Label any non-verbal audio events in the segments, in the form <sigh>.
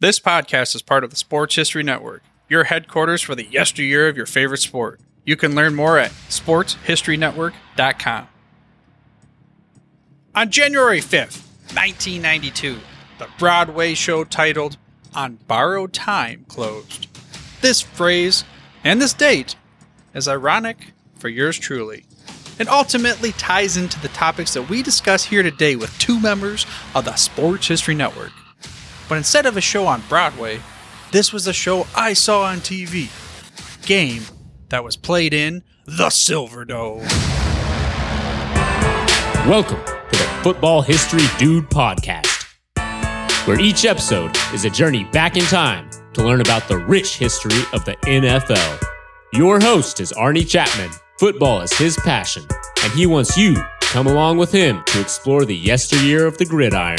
This podcast is part of the Sports History Network, your headquarters for the yesteryear of your favorite sport. You can learn more at sportshistorynetwork.com. On January 5th, 1992, the Broadway show titled On Borrowed Time closed. This phrase and this date is ironic for yours truly and ultimately ties into the topics that we discuss here today with two members of the Sports History Network. But instead of a show on Broadway, this was a show I saw on TV. Game that was played in the Silverdome. Welcome to the Football History Dude podcast, where each episode is a journey back in time to learn about the rich history of the NFL. Your host is Arnie Chapman. Football is his passion, and he wants you to come along with him to explore the yesteryear of the gridiron.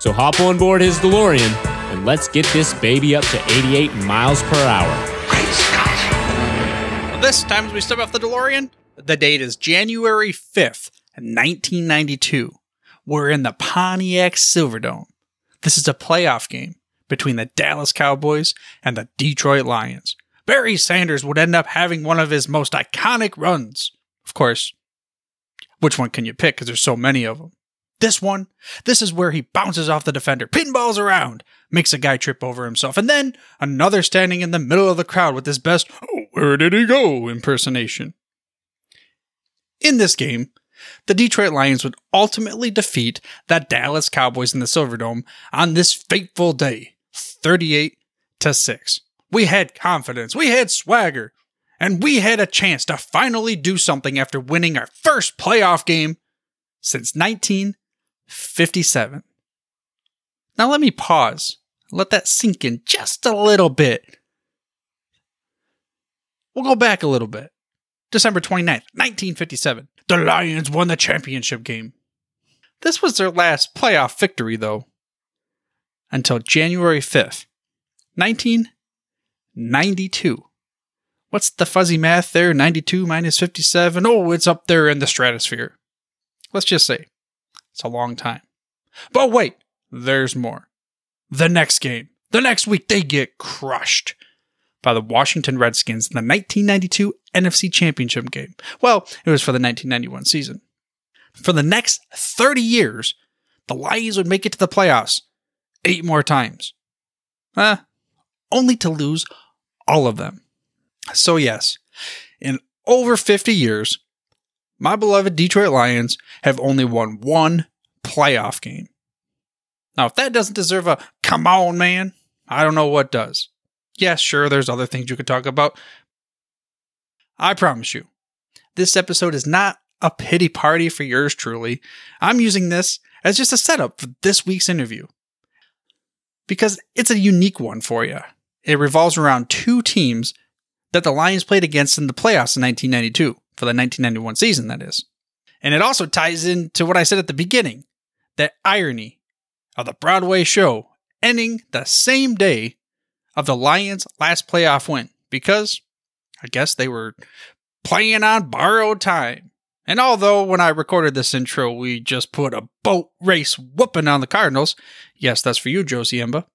So hop on board his DeLorean and let's get this baby up to 88 miles per hour. Great Scott. This time, as we step off the DeLorean, the date is January 5th, 1992. We're in the Pontiac Silverdome. This is a playoff game between the Dallas Cowboys and the Detroit Lions. Barry Sanders would end up having one of his most iconic runs. Of course, which one can you pick? Because there's so many of them. This one, this is where he bounces off the defender, pinballs around, makes a guy trip over himself, and then another standing in the middle of the crowd with his best, oh, where did he go impersonation. In this game, the Detroit Lions would ultimately defeat the Dallas Cowboys in the Silverdome on this fateful day, 38 to 6. We had confidence, we had swagger, and we had a chance to finally do something after winning our first playoff game since 1957. Now let me pause. Let that sink in just a little bit. We'll go back a little bit. December 29th, 1957. The Lions won the championship game. This was their last playoff victory, though, until January 5th, 1992. What's the fuzzy math there? 92 minus 57? Oh, it's up there in the stratosphere. Let's just say it's a long time. But wait, there's more. The next game, the next week, they get crushed by the Washington Redskins in the 1992 NFC Championship game. Well, it was for the 1991 season. For the next 30 years, the Lions would make it to the playoffs eight more times. Uh, only to lose all of them. So, yes, in over 50 years, my beloved Detroit Lions have only won one playoff game. Now, if that doesn't deserve a come on, man, I don't know what does. Yes, sure, there's other things you could talk about. I promise you, this episode is not a pity party for yours truly. I'm using this as just a setup for this week's interview because it's a unique one for you. It revolves around two teams that the Lions played against in the playoffs in 1992, for the 1991 season, that is. And it also ties into what I said at the beginning that irony of the Broadway show ending the same day of the Lions' last playoff win, because I guess they were playing on borrowed time. And although when I recorded this intro, we just put a boat race whooping on the Cardinals, yes, that's for you, Josie Emba.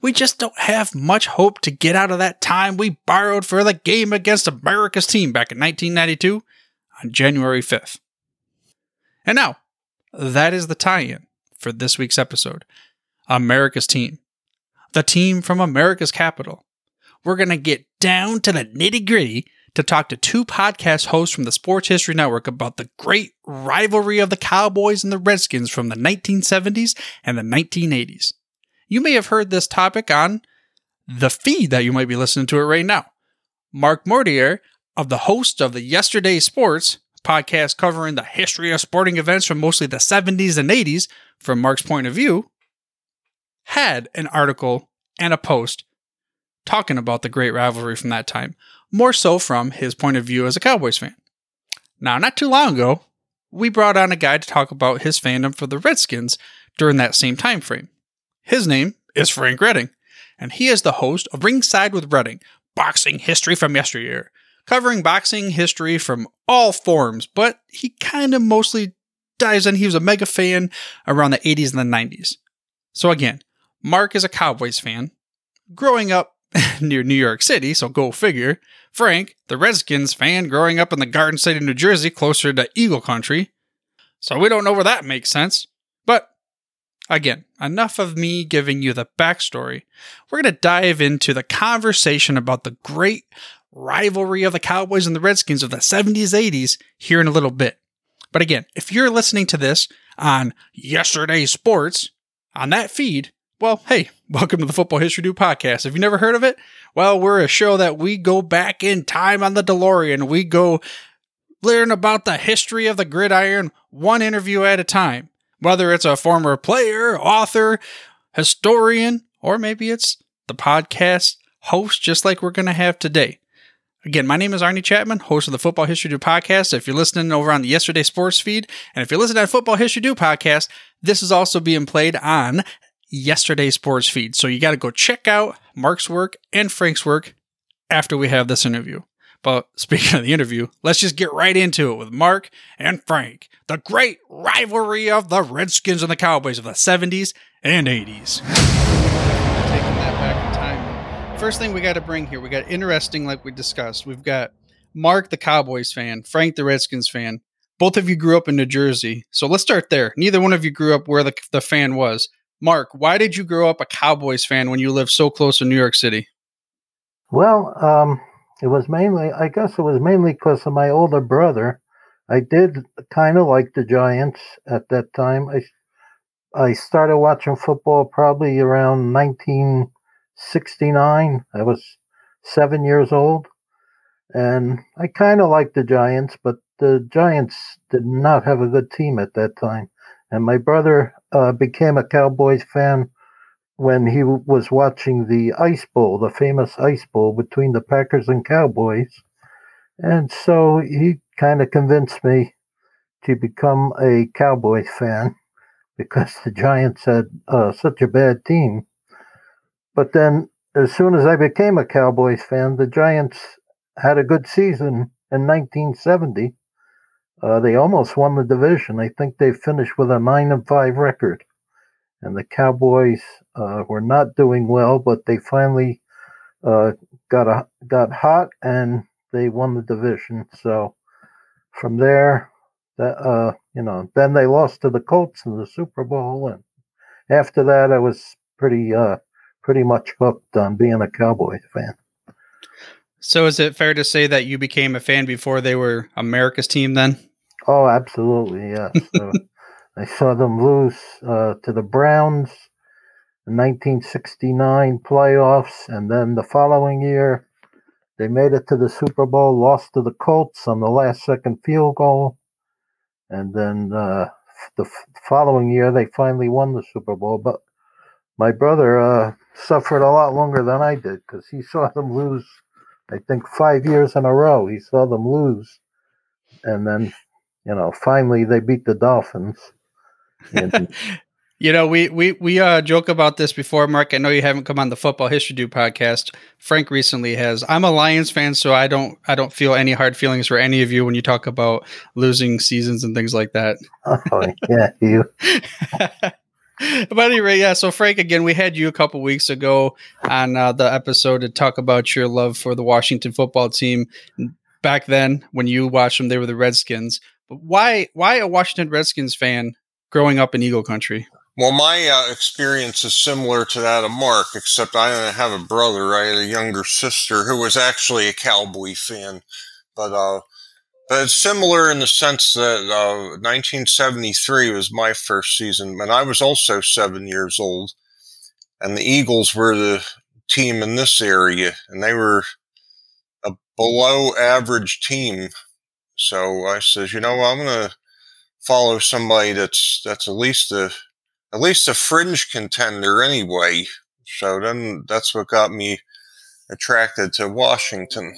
We just don't have much hope to get out of that time we borrowed for the game against America's team back in 1992 on January 5th. And now, that is the tie in for this week's episode America's team. The team from America's capital. We're going to get down to the nitty gritty to talk to two podcast hosts from the Sports History Network about the great rivalry of the Cowboys and the Redskins from the 1970s and the 1980s you may have heard this topic on the feed that you might be listening to it right now. Mark Morthier, of the host of the Yesterday Sports podcast covering the history of sporting events from mostly the 70s and 80s from Mark's point of view, had an article and a post talking about the great rivalry from that time, more so from his point of view as a Cowboys fan. Now, not too long ago, we brought on a guy to talk about his fandom for the Redskins during that same time frame. His name is Frank Reading, and he is the host of Ringside with Reading, boxing history from yesteryear, covering boxing history from all forms, but he kind of mostly dives in. He was a mega fan around the 80s and the 90s. So again, Mark is a Cowboys fan, growing up <laughs> near New York City, so go figure. Frank, the Redskins fan, growing up in the Garden State of New Jersey, closer to Eagle Country. So we don't know where that makes sense. But again, enough of me giving you the backstory. We're going to dive into the conversation about the great rivalry of the Cowboys and the Redskins of the 70s, 80s here in a little bit. But again, if you're listening to this on Yesterday Sports, on that feed, well, hey, <laughs> welcome to the Football History Dude podcast. Have you never heard of it? Well, we're a show that we go back in time on the DeLorean. We go learn about the history of the gridiron one interview at a time. Whether it's a former player, author, historian, or maybe it's the podcast host, just like we're going to have today. Again, my name is Arnie Chapman, host of the Football History Dude podcast. If you're listening over on the Yesterday Sports feed, and if you're listening to Football History Dude podcast, this is also being played on Yesterday Sports feed. So you got to go check out Mark's work and Frank's work after we have this interview. But speaking of the interview, let's just get right into it with Mark and Frank, the great rivalry of the Redskins and the Cowboys of the 70s and 80s. Taking that back in time. First thing we got to bring here, we got interesting, like we discussed. We've got Mark, the Cowboys fan, Frank, the Redskins fan. Both of you grew up in New Jersey. So let's start there. Neither one of you grew up where the, the fan was. Mark, why did you grow up a Cowboys fan when you lived so close to New York City? Well, um, it was mainly, I guess it was mainly because of my older brother. I did kind of like the Giants at that time. I, I started watching football probably around 1969. I was seven years old. And I kind of liked the Giants, but the Giants did not have a good team at that time. And my brother uh, became a Cowboys fan when he was watching the Ice Bowl, the famous Ice Bowl between the Packers and Cowboys. And so he kind of convinced me to become a Cowboys fan <laughs> because the Giants had uh, such a bad team. But then, as soon as I became a Cowboys fan, the Giants had a good season in 1970. Uh, they almost won the division. I think they finished with a nine and five record and the Cowboys uh, were not doing well, but they finally uh, got a, got hot and they won the division. So from there, that uh, you know, then they lost to the Colts in the Super Bowl, and after that, I was pretty uh, pretty much hooked on being a Cowboys fan. So is it fair to say that you became a fan before they were America's team then? Oh, absolutely, yes. So, <laughs> I saw them lose uh, to the Browns 1969 playoffs, and then the following year they made it to the Super Bowl, lost to the Colts on the last second field goal, and then uh, the f- following year they finally won the Super Bowl. But my brother uh, suffered a lot longer than I did because he saw them lose. I think five years in a row, he saw them lose, and then you know finally they beat the Dolphins <laughs> you know, we we we uh, joke about this before, Mark. I know you haven't come on the Football History Dude podcast. Frank recently has. I'm a Lions fan, so I don't I don't feel any hard feelings for any of you when you talk about losing seasons and things like that. Oh <laughs> yeah, you. but anyway, yeah. So Frank, again, we had you a couple weeks ago on uh, the episode to talk about your love for the Washington football team. Back then, when you watched them, they were the Redskins. But why why a Washington Redskins fan growing up in Eagle Country? Well, my uh, experience is similar to that of Mark, except I didn't have a brother. I had a younger sister who was actually a Cowboy fan, but uh, but it's similar in the sense that uh, 1973 was my first season, and I was also seven years old, and the Eagles were the team in this area, and they were a below average team. So I says, you know, I'm gonna follow somebody that's that's at least a at least a fringe contender anyway. So then that's what got me attracted to Washington.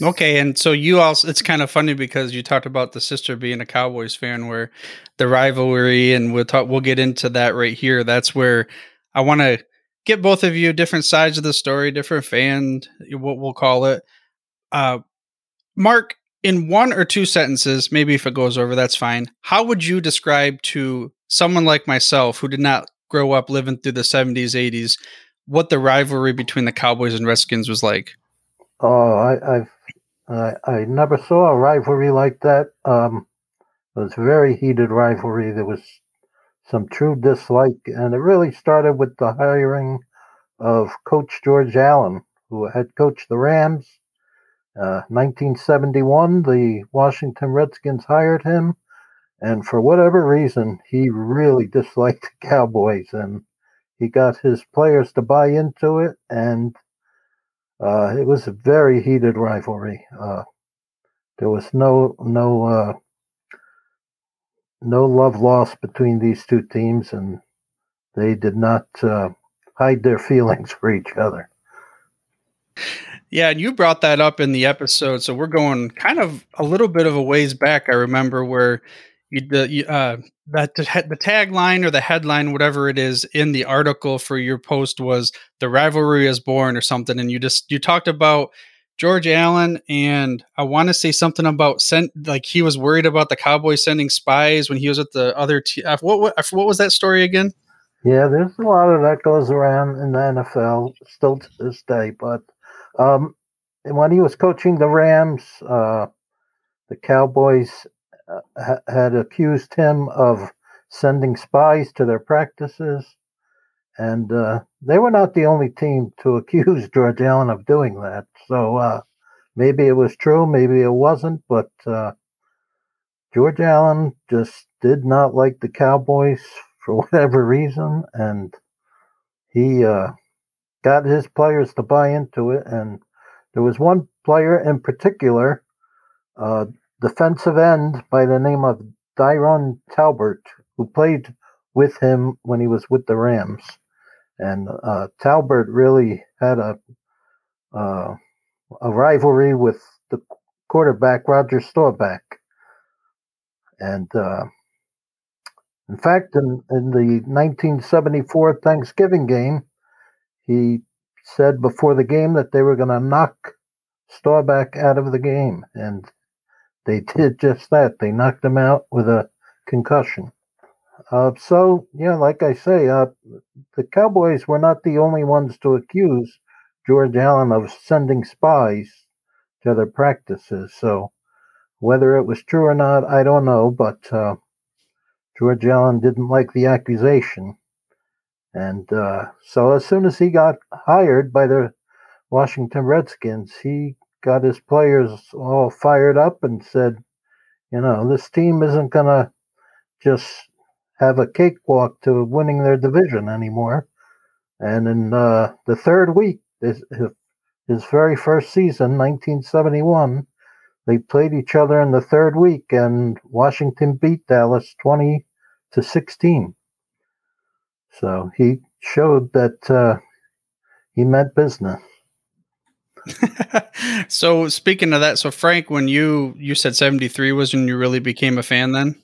Okay, and so you also it's kind of funny because you talked about the sister being a Cowboys fan where the rivalry and we'll talk we'll get into that right here. That's where I want to get both of you different sides of the story, different fan, what we'll call it. Uh Mark, in one or two sentences, maybe if it goes over, that's fine. How would you describe to someone like myself who did not grow up living through the 70s, 80s, what the rivalry between the Cowboys and Redskins was like. Oh, I, I've I, I never saw a rivalry like that. Um, it was very heated rivalry. There was some true dislike, and it really started with the hiring of Coach George Allen, who had coached the Rams. Uh, 1971, the Washington Redskins hired him, and for whatever reason, he really disliked the Cowboys, and he got his players to buy into it, and uh, it was a very heated rivalry. Uh, there was no no uh, no love lost between these two teams, and they did not uh, hide their <laughs> feelings for each other. Yeah, and you brought that up in the episode, so we're going kind of a little bit of a ways back. I remember where you, the uh, that the, the tagline or the headline, whatever it is, in the article for your post was "the rivalry is born" or something, and you just you talked about George Allen, and I want to say something about sent like he was worried about the Cowboys sending spies when he was at the other. T- uh, what what what was that story again? Yeah, there's a lot of that goes around in the NFL still to this day. But um, when he was coaching the Rams, uh, the Cowboys uh, ha- had accused him of sending spies to their practices. And uh, they were not the only team <laughs> to accuse George Allen of doing that. So uh, maybe it was true, maybe it wasn't. But uh, George Allen just did not like the Cowboys <laughs> for whatever reason. And he uh, got his players to buy into it. And there was one player in particular, uh, defensive end by the name of Diron Talbert, who played with him when he was with the Rams. And uh, Talbert really had a uh, a rivalry with the quarterback Roger Staubach. And uh, in fact, in, in the 1974 Thanksgiving game, he said before the game that they were going to knock Staubach out of the game. And they did just that. They knocked him out with a concussion. Uh, so, yeah, like I say, uh, the Cowboys were not the only ones to accuse George Allen of sending spies to their practices. So, whether it was true or not, I don't know, but uh, George Allen didn't like the accusation. And uh, so, as soon as he got hired by the Washington Redskins, he got his players all fired up and said, you know, this team isn't going to just have a cakewalk to winning their division anymore. And in uh, the third week, his, his very first season, 1971, they played each other in the third week, and Washington beat Dallas 20 to 16. So he showed that uh, he meant business. <laughs> so speaking of that, so Frank, when you you said 73 was when you really became a fan then?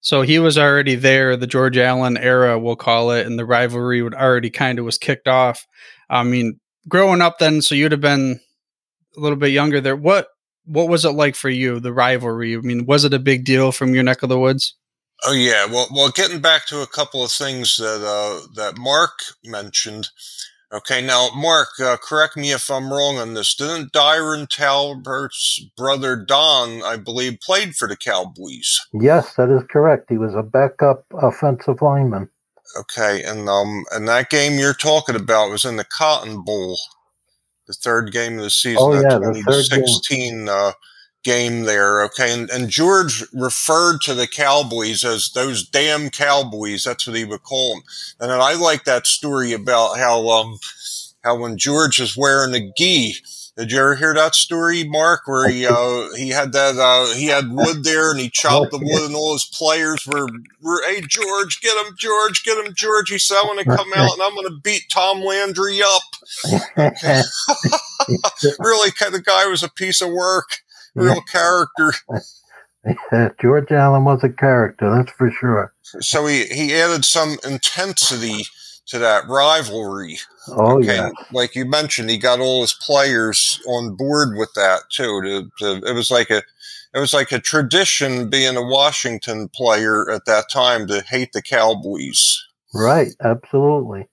So he was already there, the George Allen era, we'll call it, and the rivalry would already kind of was kicked off. I mean, growing up then, so you'd have been a little bit younger there. What what was it like for you, the rivalry? I mean, was it a big deal from your neck of the woods? Oh yeah, well, well, getting back to a couple of things that uh, that Mark mentioned. Okay, now Mark, uh, correct me if I'm wrong on this. Didn't Diron Talbert's brother Don, I believe, played for the Cowboys? Yes, that is correct. He was a backup offensive lineman. Okay, and um, and that game you're talking about was in the Cotton Bowl, the third game of the season. Oh yeah, the third 16 uh, game there. Okay, and, and George referred to the Cowboys as those damn Cowboys. That's what he would call them. And then I like that story about how um how when George is wearing a gi. Did you ever hear that story, Mark? Where he uh, he had that uh, he had wood there and he chopped the wood and all his players were, were hey George, get him, George, get him, George. He said I want to come out and I'm going to beat Tom Landry up. <laughs> <laughs> really, the guy was a piece of work real character. Yeah, <laughs> George Allen was a character, that's for sure. So he, he added some intensity to that rivalry. Oh okay. yeah, like you mentioned, he got all his players on board with that too. To, to, it was like a it was like a tradition being a Washington player at that time to hate the Cowboys. Right, absolutely.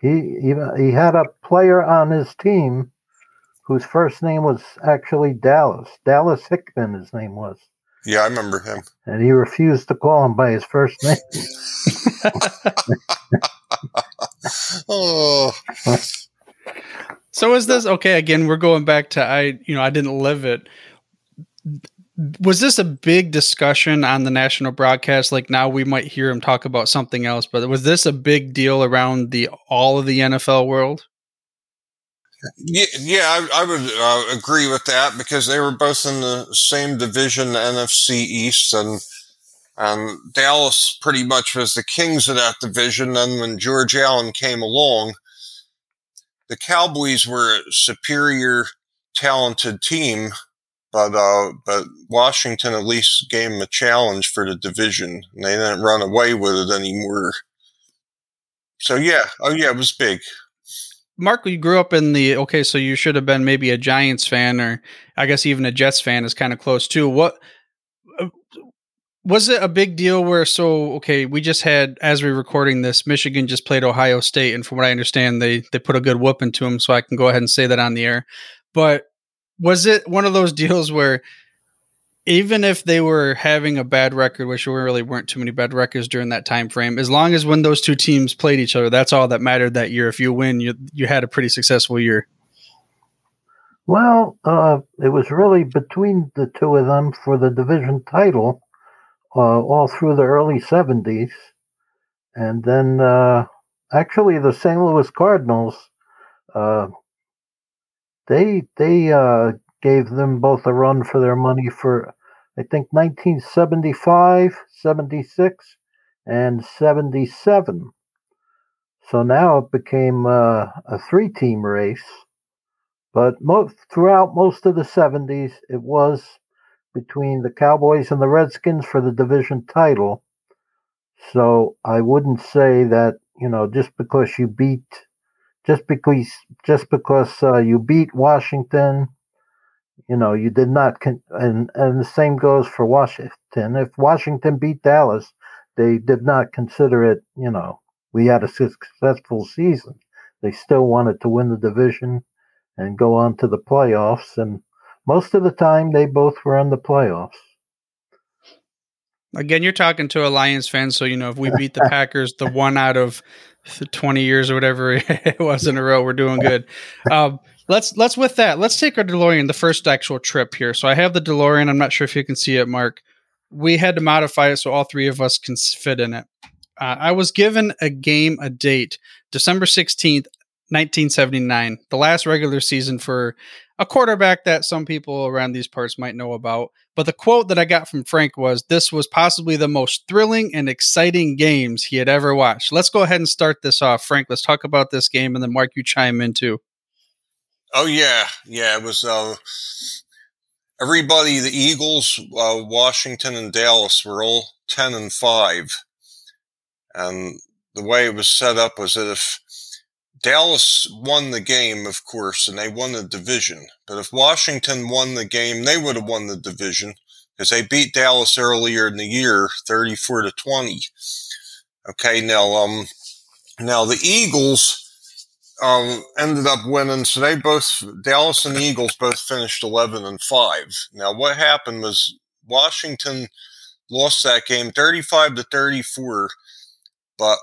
He even he had a player on his team whose first name was actually Dallas. Dallas Hickman, his name was. Yeah, I remember him. And he refused to call him by his first name. oh. <laughs> <laughs> So is this okay? Again, we're going back to I. You know, I didn't live it. Was this a big discussion on the national broadcast? Like now we might hear him talk about something else, but was this a big deal around the all of the NFL world? Yeah, I, I would uh, agree with that because they were both in the same division, NFC East, and and Dallas pretty much was the kings of that division. Then when George Allen came along, the Cowboys were a superior, talented team, but uh, but Washington at least gave them a challenge for the division, and they didn't run away with it anymore. So yeah, oh yeah, it was big. Mark, you grew up in the okay, so you should have been maybe a Giants fan, or I guess even a Jets fan is kind of close too. What uh, was it a big deal? Where so okay, we just had as we are recording this, Michigan just played Ohio State, and from what I understand, they they put a good whoop into them. So I can go ahead and say that on the air. But was it one of those <laughs> deals where even if they were having a bad record, which there really weren't too many bad records during that time frame, as long as when those two teams played each other, that's all that mattered that year. If you win, you you had a pretty successful year. Well, uh, it was really between the two of them for the division title uh, all through the early '70s, and then uh, actually the St. Louis Cardinals. Uh, they they uh, gave them both a run for their money for, I think, 1975, 76, and 77. So now it became uh, a three team race. But throughout most of the 70s, it was between the Cowboys and the Redskins for the division title. So I wouldn't say that, you know, just because you beat, just because, just because uh, you beat Washington you know, you did not, con- and and the same goes for Washington. If Washington beat Dallas, they did not consider it. You know, we had a successful season. They still wanted to win the division and go on to the playoffs, and most of the time they both were in the playoffs. Again, you're talking to a Lions fan, so you know if we beat the <laughs> Packers, the one out of 20 years or whatever <laughs> it was in a row, we're doing good. Um, let's let's with that. Let's take our DeLorean the first actual trip here. So I have the DeLorean. I'm not sure if you can see it, Mark. We had to modify it so all three of us can fit in it. Uh, I was given a game, a date, December 16th, 1979, the last regular season for a quarterback that some people around these parts might know about. But the quote that I got from Frank was this was possibly the most thrilling and exciting games he had ever watched. Let's go ahead and start this off. Frank, let's talk about this game and then Mark, you chime in too. Oh yeah, yeah. It was uh, everybody. The Eagles, uh, Washington, and Dallas were all ten and five, and the way it was set up was that if Dallas won the game, of course, and they won the division, but if Washington won the game, they would have won the division because they beat Dallas earlier in the year, thirty-four to twenty. Okay, now um, now the Eagles um, ended up winning. So they both, Dallas and Eagles both finished 11 and 5. Now, what happened was Washington lost that game 35 to 34, but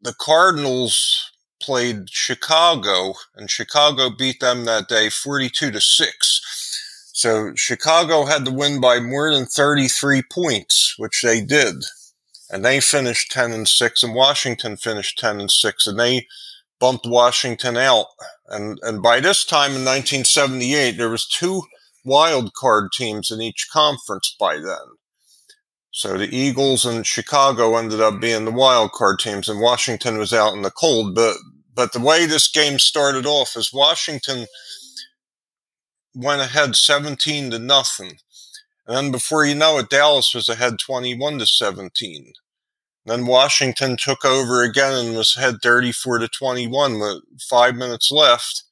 the Cardinals played Chicago, and Chicago beat them that day 42 to 6. So Chicago had to win by more than 33 points, which they did. And they finished 10 and 6, and Washington finished 10 and 6, and they bumped Washington out. And, and by this time in 1978, there was two wild card teams in each conference by then. So the Eagles and Chicago ended up being the wild card teams and Washington was out in the cold. But, but the way this game started off is Washington went ahead 17 to nothing. And then before you know it, Dallas was ahead 21 to 17. Then Washington took over again and was ahead 34 to 21 with five minutes left.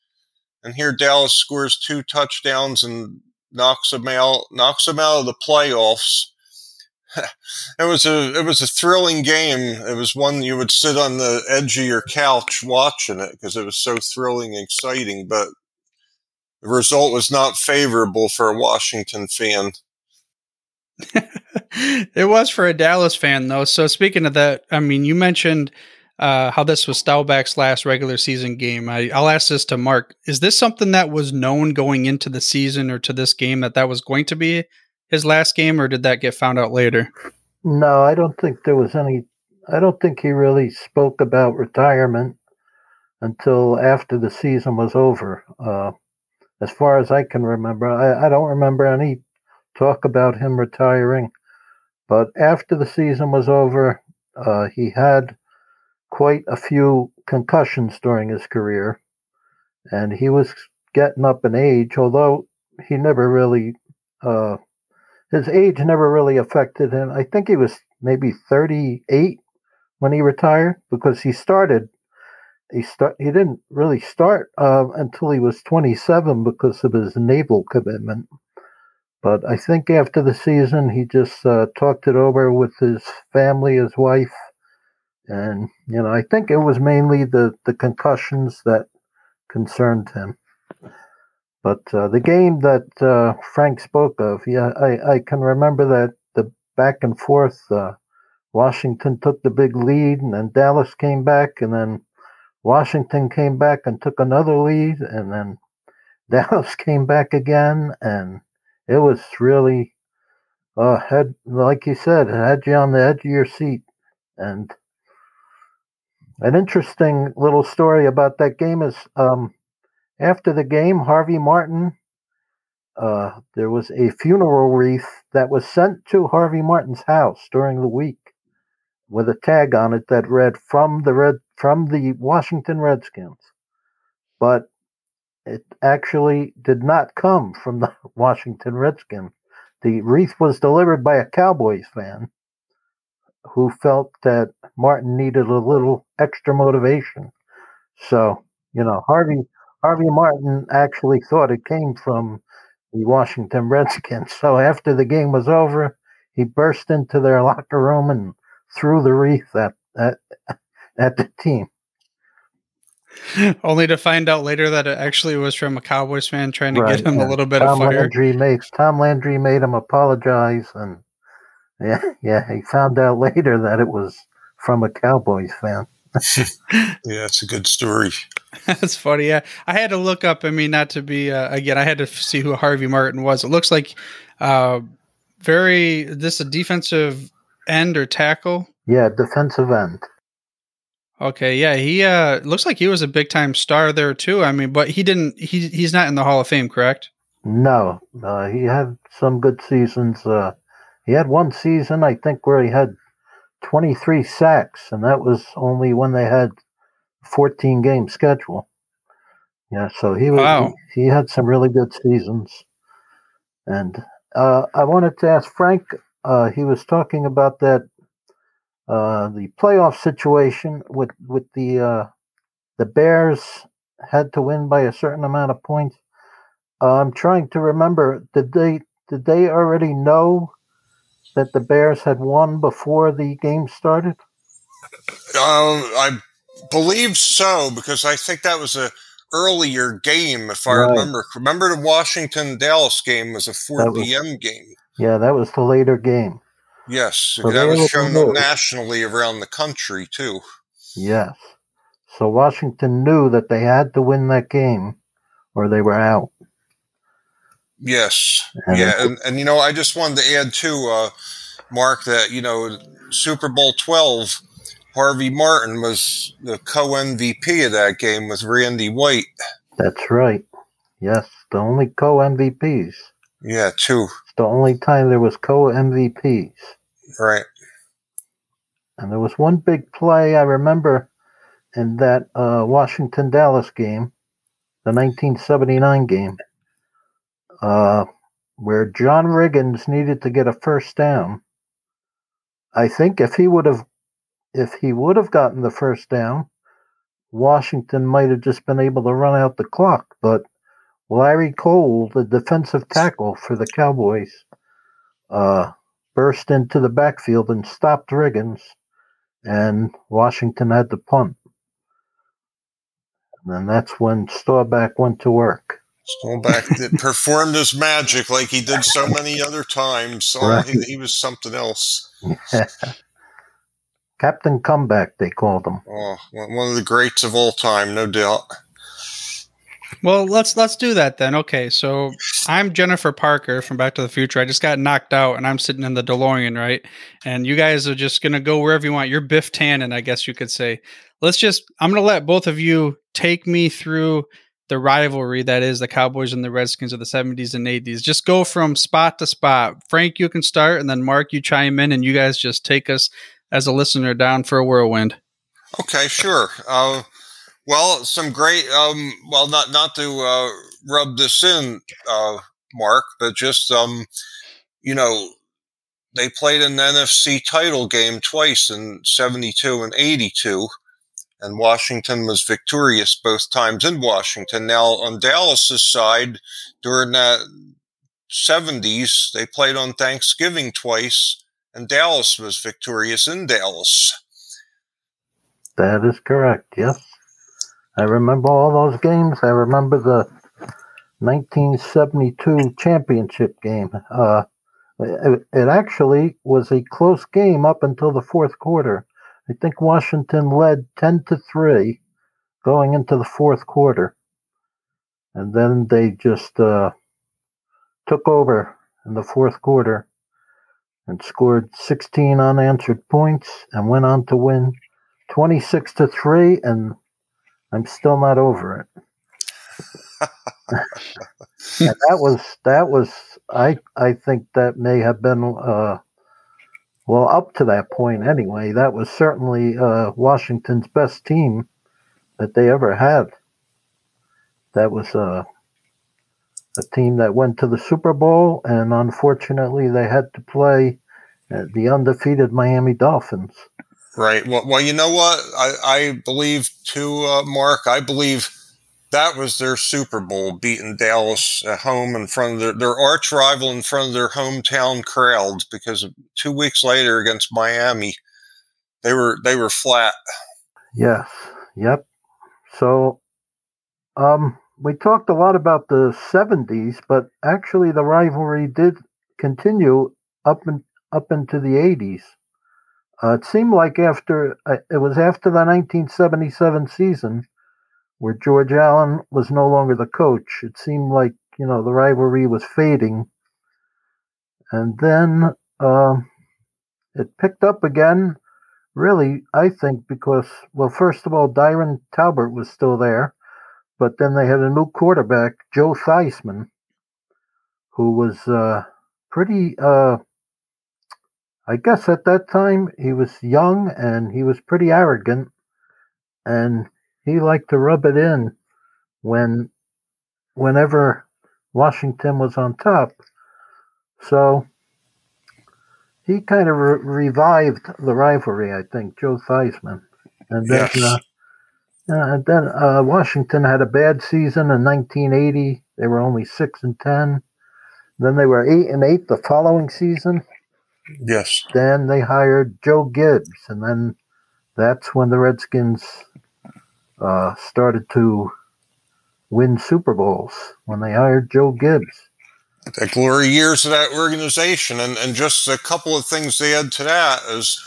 And here Dallas scores two touchdowns and knocks them out, knocks them out of the playoffs. <laughs> it was a it was a thrilling game. It was one you would sit on the edge of your couch watching it because it was so thrilling and exciting. But the result was not favorable for a Washington fan. <laughs> it was for a Dallas fan though. So speaking of that, I mean, you mentioned uh, how this was Staubach's last regular season game. I, I'll ask this to Mark: Is this something that was known going into the season or to this game that that was going to be his last game, or did that get found out later? No, I don't think there was any. I don't think he really spoke about retirement until after the season was over. Uh, as far as I can remember, I, I don't remember any talk about him retiring. But after the season was over, uh, he had quite a few concussions during his career, and he was getting up in age, although he never really, uh, his age never really affected him. I think he was maybe 38 when he retired because he started. He start. He didn't really start uh, until he was 27 because of his naval commitment. But I think after the season, he just uh, talked it over with his family, his wife, and you know, I think it was mainly the the concussions that concerned him. But uh, the game that uh, Frank spoke of, yeah, I, I can remember that the back and forth. Uh, Washington took the big lead, and then Dallas came back, and then Washington came back and took another lead, and then <laughs> Dallas came back again, and it was really uh had like you said, it had you on the edge of your seat. And an interesting little story about that game is um after the game, Harvey Martin uh, there was a funeral wreath that was sent to Harvey Martin's house during the week with a tag on it that read from the red from the Washington Redskins. But it actually did not come from the <laughs> Washington Redskins. The wreath was delivered by a Cowboys fan who felt that Martin needed a little extra motivation. So, you know, Harvey Harvey Martin actually thought it came from the Washington Redskins. <laughs> So after the game was over, he burst into their <laughs> locker room and threw the wreath at at, at the team. <laughs> Only to find out later that it actually was from a Cowboys fan trying to right, get him yeah. a little bit Tom of fire. Landry makes Tom Landry made him apologize, and yeah, <laughs> yeah, he found out later that it was from a Cowboys fan. <laughs> yeah, it's a good story. That's funny. Yeah, I had to look up. I mean, not to be uh, again. I had to see who Harvey Martin was. It looks like uh, very this a defensive end or tackle. Yeah, defensive end. Okay, yeah, he uh looks like he was a big time star there too. I mean, but he didn't. He he's not in the Hall of Fame, correct? No, uh, he had some good seasons. Uh, he had one season, I think, where he had 23 sacks, and that was only when they had 14 game schedule. Yeah, so he was wow. he, he, had some really good seasons. And uh, I wanted to ask Frank. Uh, he was talking about that uh, the playoff situation with with the uh, the Bears had to win by a certain amount of points. Uh, I'm trying to remember. Did they did they already know that the Bears had won before the game started? Um, I believe so because I think that was a earlier game, if I right. remember. Remember the Washington Dallas game was a 4 was, p.m. game. Yeah, that was the later game. Yes, so that was shown nationally around the country too. Yes. So Washington knew that they had to win that game or they were out. Yes. And yeah, and, and you know, I just wanted to add too, uh, Mark, that you know, Super Bowl twelve, Harvey Martin was the co MVP of that game with Randy White. That's right. Yes, the only co MVPs. Yeah, two. The only time there was co MVPs. Right. And there was one big play I remember in that uh, Washington Dallas game, the 1979 game, uh, where John Riggins needed to get a first down. I think if he would have, if he would have gotten the first down, Washington might have just been able to run out the clock. But Larry Cole, the defensive tackle for the Cowboys, uh, burst into the backfield and stopped Riggins, and Washington had to punt. And then that's when Staubach went to work. Staubach did, <laughs> performed his magic like he did so many other times. Oh, Right. he, he was something else. <laughs> Captain Comeback, they called him. Oh, one of the greats of all time, no doubt. Well, let's let's do that then. Okay, so I'm Jennifer Parker from Back to the Future. I just got knocked out, and I'm sitting in the DeLorean, right? And you guys are just gonna go wherever you want. You're Biff Tannen, I guess you could say. Let's just. I'm gonna let both of you take me through the rivalry that is the Cowboys and the Redskins of the 70s and 80s. Just go from spot to spot. Frank, you can start, and then Mark, you chime in, and you guys just take us as a listener down for a whirlwind. Okay, sure. Uh, well, some great. Um, well, not not to uh, rub this in, uh, Mark, but just um, you know, they played an NFC title game twice in '72 and '82, and Washington was victorious both times in Washington. Now, on Dallas's side, during that '70s, they played on Thanksgiving twice, and Dallas was victorious in Dallas. That is correct, yes. I remember all those games. I remember the 1972 championship game. Uh, it, it actually was a close game up until the fourth quarter. I think Washington led 10 to 3 going into the fourth quarter. And then they just uh, took over in the fourth quarter and scored 16 unanswered points and went on to win 26 to 3 and I'm still not over it. <laughs> and that was that was I I think that may have been uh well up to that point anyway. That was certainly uh Washington's best team that they ever had. That was uh a team that went to the Super Bowl and unfortunately they had to play uh, the undefeated Miami Dolphins. Right. Well, well, you know what? I, I believe too, uh, Mark. I believe that was their Super Bowl, beating Dallas at home in front of their, their arch rival in front of their hometown crowd. Because two weeks later against Miami, they were they were flat. Yes. Yep. So, um, we talked a lot about the '70s, but actually, the rivalry did continue up and up into the '80s. Uh, it seemed like after uh, it was after the 1977 season, where George Allen was no longer the coach. It seemed like you know the rivalry was fading, and then uh, it picked up again really, I think, because, well, first of all, Diron Talbert was still there, but then they had a new quarterback, Joe Theismann, who was uh, pretty, uh, I guess at that time, he was young and he was pretty arrogant, and he liked to rub it in when, whenever Washington was on top. So, he kind of re- revived the rivalry, I think, Joe Theismann. And then, Yes. uh, uh, and then uh, Washington had a bad season in 1980. They were only six and ten. Then they were eight and eight the following season. Yes. Then they hired Joe Gibbs, and then that's when the Redskins uh, started to win Super Bowls when they hired Joe Gibbs. the glory years of that organization. And, and just a couple of things to add to that is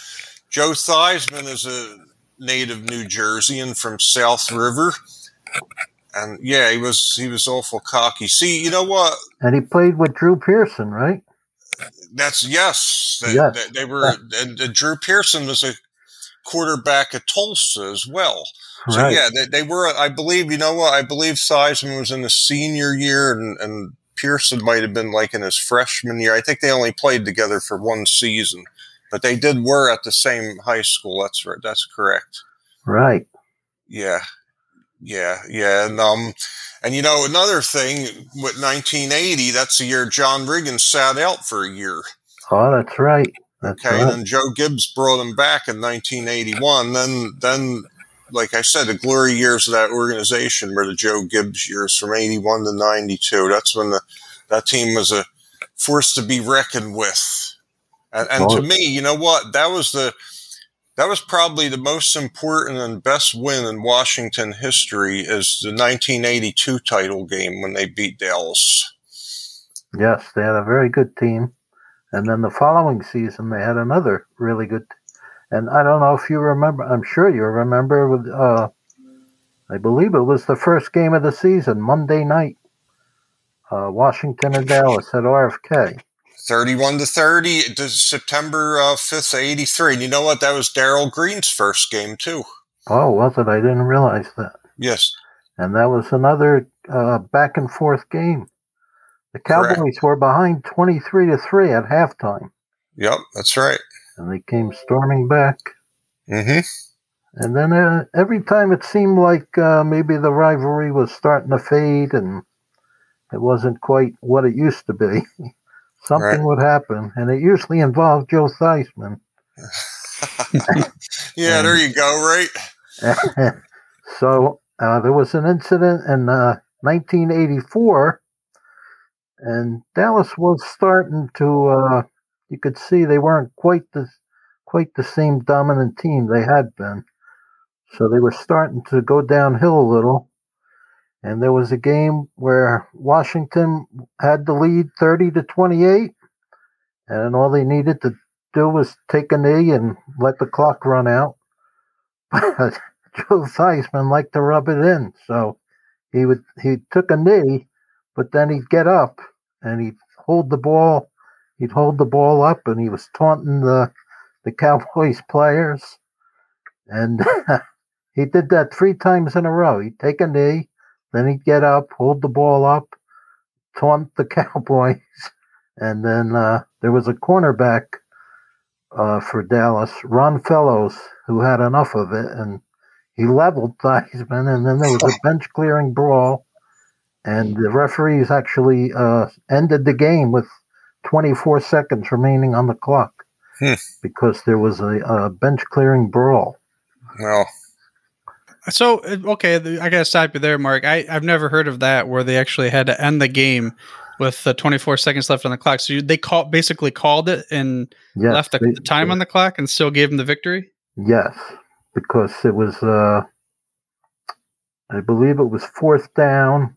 Joe Theismann is a native New Jerseyan from South River. And yeah, he was he was awful cocky. See, you know what? And he played with Drew Pearson, right? That's yes. They, Yes. they, they were and, and Drew Pearson was a quarterback at Tulsa as well. So right. yeah, they, they were. I believe you know what? I believe Theismann was in his senior year, and, and Pearson might have been like in his freshman year. I think they only played together for one season, but they did were at the same high school. That's right. That's correct. Right. Yeah, yeah, yeah. And um, and you know another thing with 1980, that's the year John Riggins sat out for a year. Oh, that's right. That's Okay, and then Joe Gibbs brought him back in 1981. Then, then, like I said, the glory years of that organization were the Joe Gibbs years from 81 to 92. That's when the that team was a force to be reckoned with. And, and to me, you know what? That was the that was probably the most important and best win in Washington history is the 1982 title game when they beat Dallas. Yes, they had a very good team. And then the following season, they had another really good. And I don't know if you remember, I'm sure you remember, with, uh, I believe it was the first game of the season, Monday night, uh, Washington and Dallas at RFK. 31 to 30, September uh, 5th, 83. And you know what? That was Darrell Green's first game, too. Oh, was it? I didn't realize that. Yes. And that was another uh, back and forth game. The Cowboys Correct. were behind 23 to 3 at halftime. Yep, that's right. And they came storming back. Mm-hmm. And then uh, every time it seemed like uh, maybe the rivalry was starting to fade and it wasn't quite what it used to be. <laughs> something right. would happen, and it usually involved Joe Theismann. <laughs> yeah, and, there you go, right? <laughs> so uh, there was an incident in uh, 1984, and Dallas was starting to. Uh, you could see they weren't quite the quite the same dominant team they had been, so they were starting to go downhill a little. And there was a game where Washington had the lead 30 to 28, and all they needed to do was take a knee and let the clock run out. <laughs> But Joe Theismann liked to rub it in, so he would he took a knee, but then he'd get up and he'd hold the ball. He'd hold the ball up, and he was taunting the the <laughs> Cowboys players, and <laughs> he did that three times in a row. He'd take a knee, then he'd get up, hold the ball up, taunt the <laughs> Cowboys, and then uh, there was a cornerback uh, for Dallas, Ron Fellows, who had enough of it, and he leveled <laughs> Theismann, and then there was a <laughs> bench clearing brawl, and the referees actually uh, ended the game with 24 seconds remaining on the clock hmm. because there was a, a bench clearing brawl. Well, so uh, okay, I gotta stop you there, Mark. I I've never heard of that where they actually had to end the game with the 24 seconds left on the clock. So you, they call basically called it and yes, left the, they, the time on the clock and still gave them the victory. Yes, because it was, uh, I believe it was fourth down.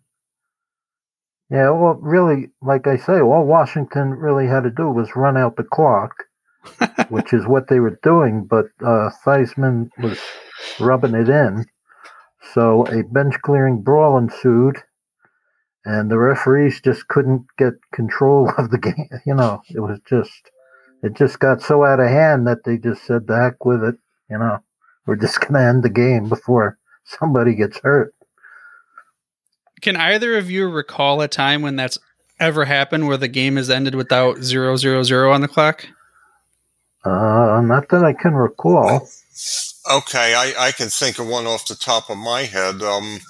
Yeah, well, really, like I say, all Washington really had to do was run out the clock, <laughs> which is what they were doing. But uh, Theismann was rubbing it in. So a bench clearing brawl ensued, and the referees just couldn't get control <laughs> of the game. You know, it was just, it just got so out of hand that they just said, "The heck with it." You know, we're just going to end the game before somebody gets hurt. Can either of you recall a time when that's ever happened where the game has ended without zero zero zero on the clock? Uh, not that I can recall. Okay, I, I can think of one off the top of my head. Um,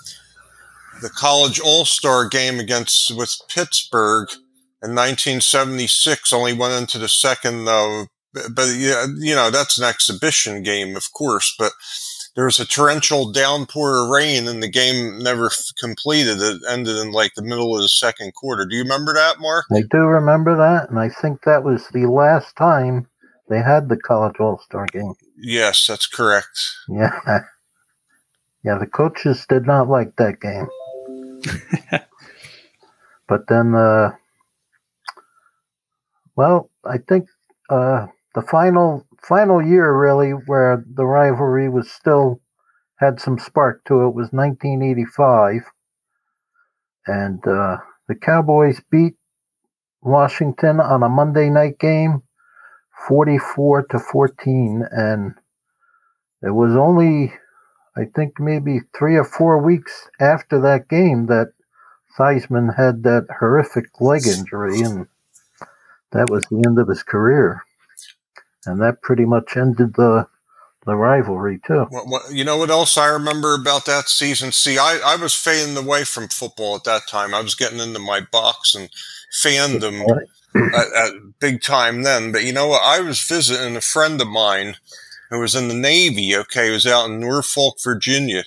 the college all star game against with Pittsburgh in 1976 only went into the second, uh, but yeah, you know, that's an exhibition game, of course, but there was a torrential downpour of rain and the game never completed. It ended in like the middle of the second quarter. Do you remember that, Mark? I do remember that. And I think that was the last time they had the college all star game. Yes, that's correct. Yeah. <laughs> Yeah, the coaches did not like that game. <laughs> but then, uh, well, I think uh, the final final year really where the rivalry was still had some spark to it was 1985, and uh, the Cowboys beat Washington on a Monday night game 44 to 14 and it was only i think maybe three or four weeks after that game that Theismann had that horrific leg injury and that was the end of his career and that pretty much ended the the rivalry too. Well, you know what else I remember about that season? See, I, I was fading away from football at that time. I was getting into my box and fandom at, at big time then. But you know what? I was visiting a friend of mine who was in the Navy. Okay, he was out in Norfolk, Virginia,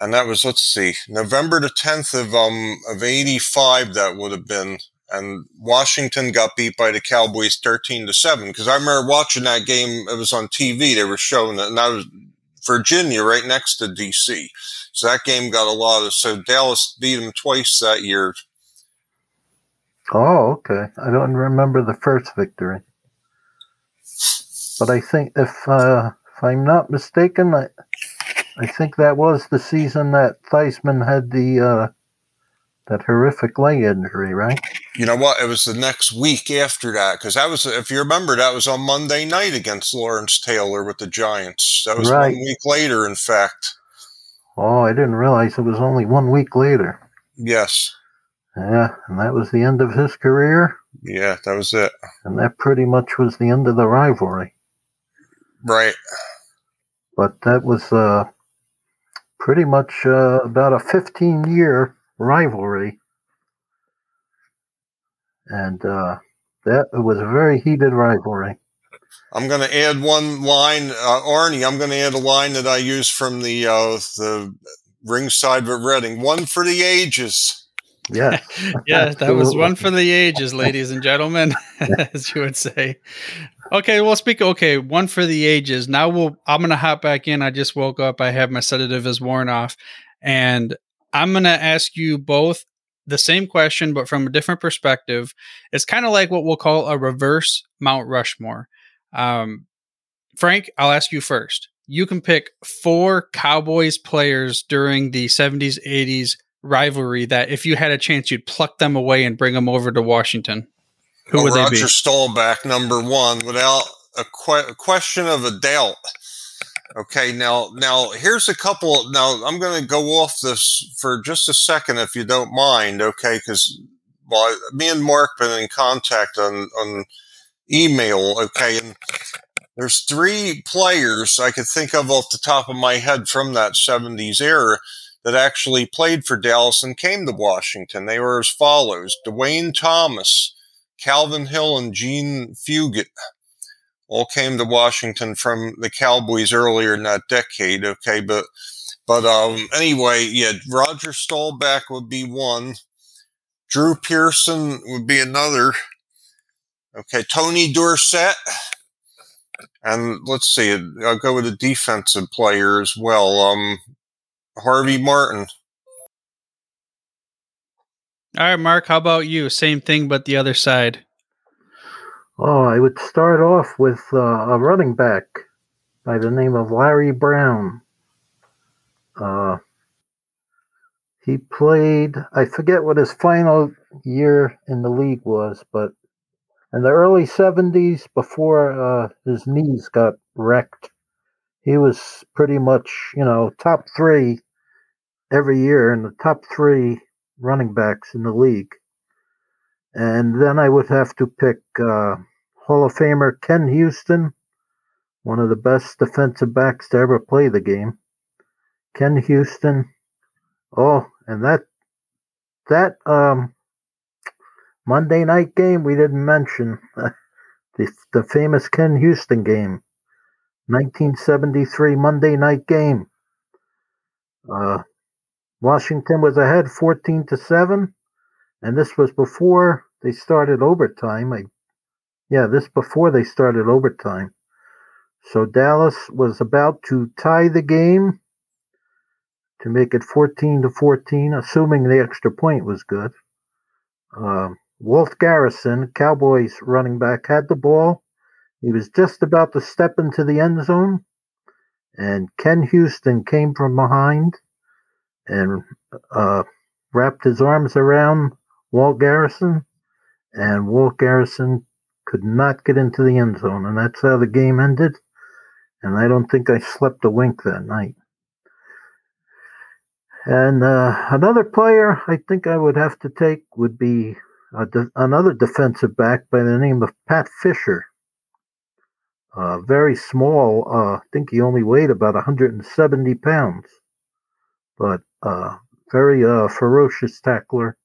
and that was let's see, November the tenth of um of eighty five. That would have been, and Washington got beat by the Cowboys 13 to 7 because I remember watching that game it was on TV they were showing it and I was Virginia right next to DC so that game got a lot of so Dallas beat them twice that year Oh, okay. I don't remember the first victory, but I think if uh, if I'm not mistaken, I I think that was the season that Theismann had the uh, that horrific leg injury, right? you know what it was the next week after that because that was if you remember that was on Monday night against Lawrence Taylor with the Giants that was Right. one week later in fact Oh, I didn't realize it was only one week later. yes Yeah, and that was the end of his career, yeah that was it and that pretty much was the end of the rivalry. right But that was uh, pretty much uh, about a 15 year rivalry. And uh, that was a very heated rivalry. I'm going to add one line, uh, Arnie. I'm going to add a line that I use from the uh, the ringside with Reading. One for the ages. Yes. <laughs> yeah, that was one for the ages, ladies and gentlemen, <laughs> as you would say. Okay, well, speak. Okay, one for the ages. Now we'll. I'm gonna hop back in. I just woke up. I have my sedative is worn off, and I'm gonna ask you both the same question, but from a different perspective. It's kind of like what we'll call a reverse Mount Rushmore. Um, Frank, I'll ask you first. You can pick four Cowboys players during the 70s, 80s rivalry that if you had a chance, you'd pluck them away and bring them over to Washington. Who Oh, would they Roger be? Staubach, number one, without a, que- a question of a doubt. Okay, now now here's a couple. Now I'm going to go off this for just a second, if you don't mind. Okay, because well, me and Mark been in contact on on email. Okay, and there's three players I could think of off the top of my head from that 70s era that actually played for Dallas and came to Washington. They were as follows: Duane Thomas. Calvin Hill and Jean Fugett all came to Washington from the Cowboys earlier in that decade. Okay, but but um anyway, yeah, Roger Staubach would be one. Drew Pearson would be another. Okay, Tony Dorsett. And let's see, I'll go with a defensive player as well. Um, Harvey Martin. All right, Mark, how about you? Same thing, but the other side. Oh, I would start off with uh, a running back by the name of Larry Brown. Uh, he played, I forget what his final year in the league was, but in the early 70s, before uh, his knees got wrecked, he was pretty much, you know, top three every year in the top three running backs in the league. And then I would have to pick uh, Hall of Famer Ken Houston, one of the best defensive backs to ever play the game. Ken Houston. Oh, and that that um Monday night game we didn't mention <laughs> the the famous Ken Houston game, 1973 Monday night game. Uh, Washington was ahead 14 to seven, and this was before they started overtime. I, yeah, this before they started overtime. So Dallas was about to tie the game to make it 14 to 14, assuming the extra point was good. Um, Walt Garrison, Cowboys running back, had the ball. He was just about to step into the end zone, and Ken Houston came from behind and uh, wrapped his arms around Walt Garrison, and Walt Garrison could not get into the end zone, and that's how the game ended. And I don't think I slept a wink that night. And uh, another player I think I would have to take would be de- another defensive back by the name of Pat Fisher. Uh, very small. Uh, I think he only weighed about 170 pounds, but uh, very uh, ferocious tackler.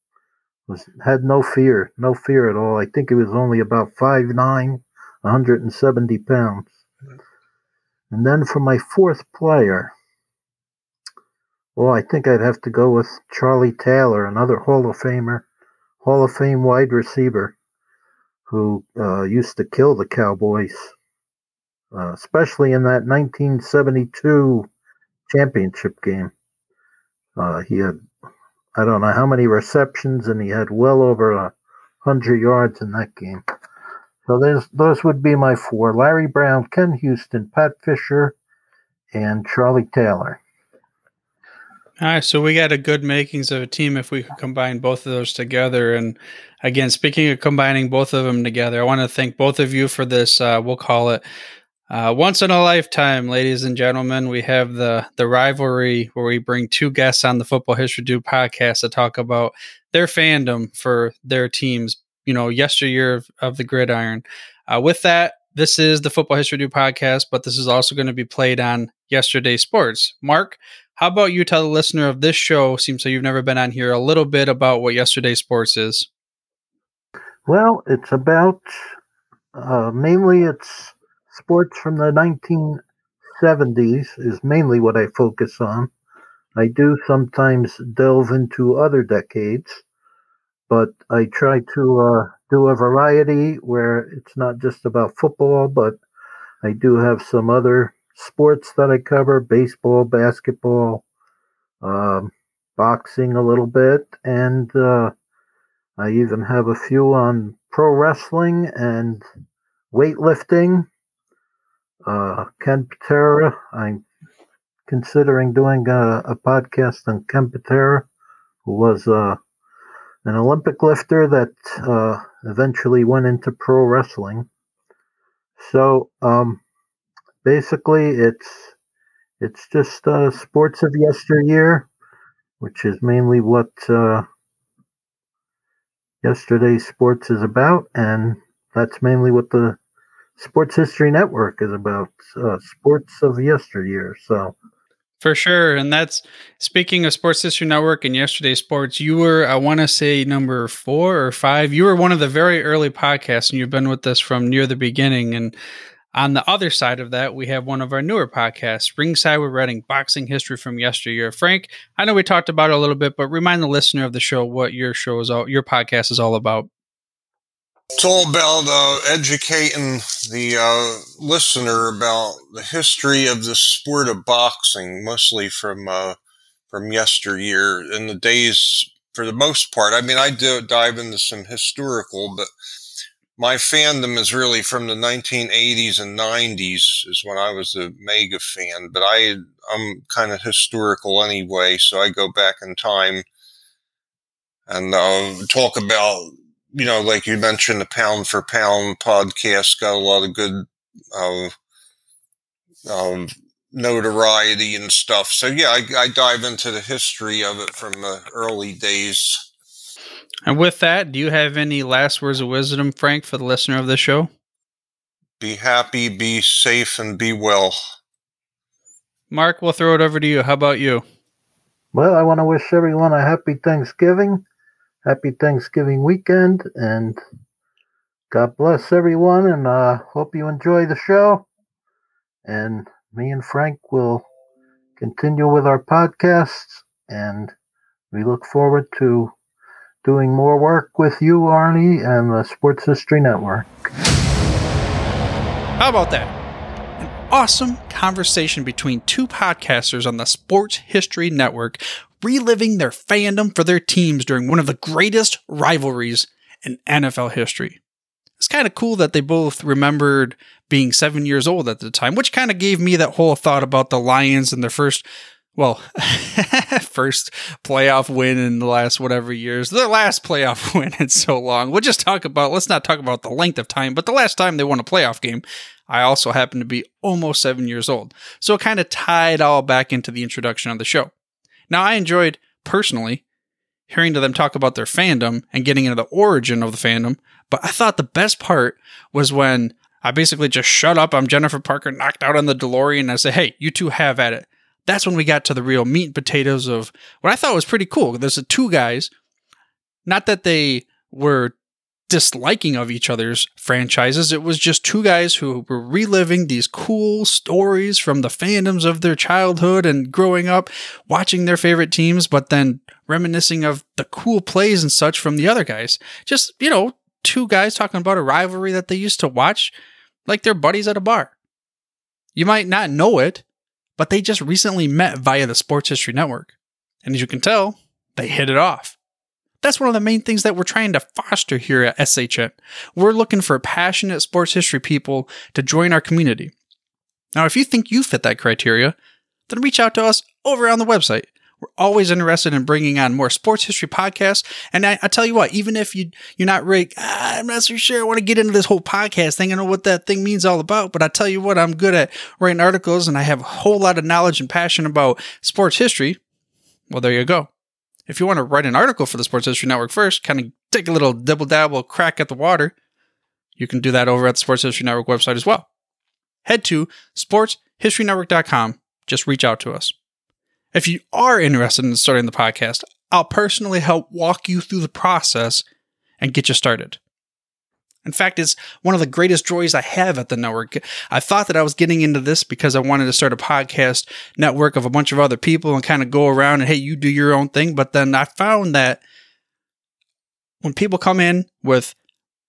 Was had no fear, no fear at all. I think he was only about 5'9", 170 pounds. And then for my fourth player, well, I think I'd have to go with Charlie Taylor, another Hall of Famer, Hall of Fame wide receiver who uh, used to kill the Cowboys, uh, especially in that 1972 championship game. Uh, he had, I don't know how many receptions, and he had well over a hundred yards in that game. So there's those would be my four: Larry Brown, Ken Houston, Pat Fisher, and Charlie Taylor. All right, so we got a good makings of a team if we could combine both of those together. And again, speaking of combining both of them together, I want to thank both of you for this. Uh, we'll call it uh, once in a lifetime, ladies and gentlemen. We have the the rivalry where we bring two guests on the Football History Dude podcast to talk about their fandom for their teams. You know, yesteryear of, of the gridiron. Uh, with that, this is the Football History Dude podcast, but this is also going to be played on Yesterday Sports. Mark, how about you tell the listener of this show, seems like you've never been on here, a little bit about what Yesterday Sports is? Well, it's about uh, mainly it's sports from the 1970s is mainly what I focus on. I do sometimes delve into other decades, but I try to uh, do a variety where it's not just about football, but I do have some other sports that I cover baseball, basketball, um, boxing a little bit, and uh, I even have a few on pro wrestling and weightlifting. Uh, Ken Patera, I'm considering doing a, a podcast on Ken Patera, who was uh, an Olympic lifter that uh, eventually went into pro wrestling. So, um, basically it's it's just uh, sports of yesteryear, which is mainly what uh, yesterday's sports is about, and that's mainly what the Sports History Network is about. Uh, sports of yesteryear. So. For sure. And that's speaking of Sports History Network and yesterday's sports, you were, I want to say, number four or five. You were one of the very early podcasts, and you've been with us from near the beginning. And on the other side of that, we have one of our newer podcasts, Ringside with Reading, Boxing History from Yesteryear. Frank, I know we talked about it a little bit, but remind the listener of the show what your show is all, your podcast is all about. All about uh, educating the uh, listener about the history of the sport of boxing, mostly from uh, from yesteryear in the days. For the most part, I mean, I do dive into some historical, but my fandom is really from the 1980s and 90s is when I was a mega fan, but I I'm kind of historical anyway, so I go back in time and uh, talk about you know like you mentioned the pound for pound podcast got a lot of good uh, um, notoriety and stuff. So yeah, I, I dive into the history of it from the early days. And with that, do you have any last words of wisdom, Frank, for the listener of the show? Be happy, be safe, and be well. Mark, we'll throw it over to you. How about you? Well, I want to wish everyone a happy Thanksgiving, happy Thanksgiving weekend, and God bless everyone. And uh, hope you enjoy the show. And me and Frank will continue with our podcasts, and we look forward to doing more work with you, Arnie, and the Sports History Network. How about that? An awesome conversation between two podcasters on the Sports History Network reliving their fandom for their teams during one of the greatest rivalries in NFL history. It's kind of cool that they both remembered being seven years old at the time, which kind of gave me that whole thought about the Lions and their first well, <laughs> first playoff win in the last whatever years, the last playoff <laughs> win in so long. We'll just talk about, let's not talk about the length of time, but the last time they won a playoff game, I also happened to be almost seven years old. So it kind of tied all back into the introduction of the show. Now, I enjoyed personally hearing to them talk about their fandom and getting into the origin of the fandom, but I thought the best part was when I basically just shut up. I'm Jennifer Parker, knocked out on the DeLorean, and I say, hey, you two have at it that's when we got to the real meat and potatoes of what I thought was pretty cool. There's the two guys, not that they were disliking of each other's franchises. It was just two guys who were reliving these cool stories from the fandoms of their childhood and growing up, watching their favorite teams, but then reminiscing of the cool plays and such from the other guys. Just, you know, two guys talking about a rivalry that they used to watch like they're buddies at a bar. You might not know it, but they just recently met via the Sports History Network. And as you can tell, they hit it off. That's one of the main things that we're trying to foster here at SHN. We're looking for passionate sports history people to join our community. Now, if you think you fit that criteria, then reach out to us over on the website. We're always interested in bringing on more sports history podcasts. And I, I tell you what, even if you, you're not really, ah, I'm not so sure I want to get into this whole podcast thing. I know what that thing means all about, but I tell you what, I'm good at writing articles and I have a whole lot of knowledge and passion about sports history. Well, there you go. If you want to write an article for the Sports History Network first, kind of take a little dibble dabble crack at the water, you can do that over at the Sports History Network website as well. Head to sportshistorynetwork.com. Just reach out to us. If you are interested in starting the podcast, I'll personally help walk you through the process and get you started. In fact, it's one of the greatest joys I have at the network. I thought that I was getting into this because I wanted to start a podcast network of a bunch of other people and kind of go around and, hey, you do your own thing. But then I found that when people come in with,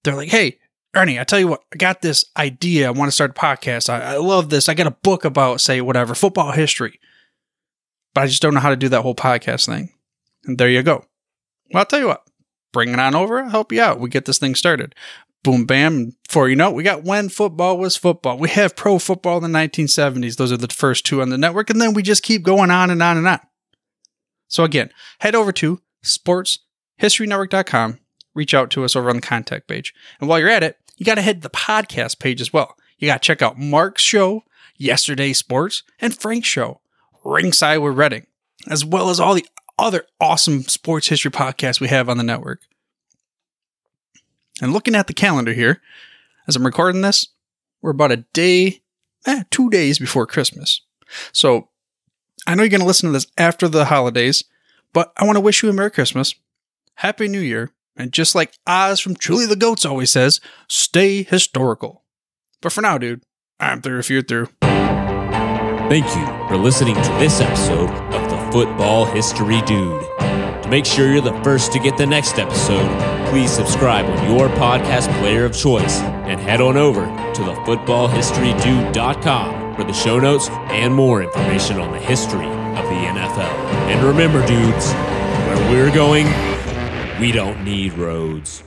they're like, hey, Arnie, I tell you what, I got this idea. I want to start a podcast. I, I love this. I got a book about, say, whatever, football history. But I just don't know how to do that whole podcast thing. And there you go. Well, I'll tell you what, bring it on over. I'll help you out. We get this thing started boom, bam. For you know we got when football was football. We have pro football in the 1970s. Those are the first two on the network. And then we just keep going on and on and on. So again, head over to sportshistorynetwork.com. Reach out to us over on the contact page. And while you're at it, you got to head to the podcast page as well. You got to check out Mark's show, Yesterday Sports, and Frank's show, Ringside with Reading, as well as all the other awesome sports history podcasts we have on the network. And looking at the calendar here, as I'm recording this, we're about a day, eh, two days before Christmas. So I know you're going to listen to this after the holidays, but I want to wish you a Merry Christmas, Happy New Year, and just like Oz from Truly the Goats always says, stay historical. But for now, dude, I'm through if you're through. Thank you for listening to this episode of the Football History Dude. To make sure you're the first to get the next episode, please subscribe on your podcast player of choice and head on over to thefootballhistorydude.com for the show notes and more information on the history of the NFL. And remember, dudes, where we're going, we don't need roads.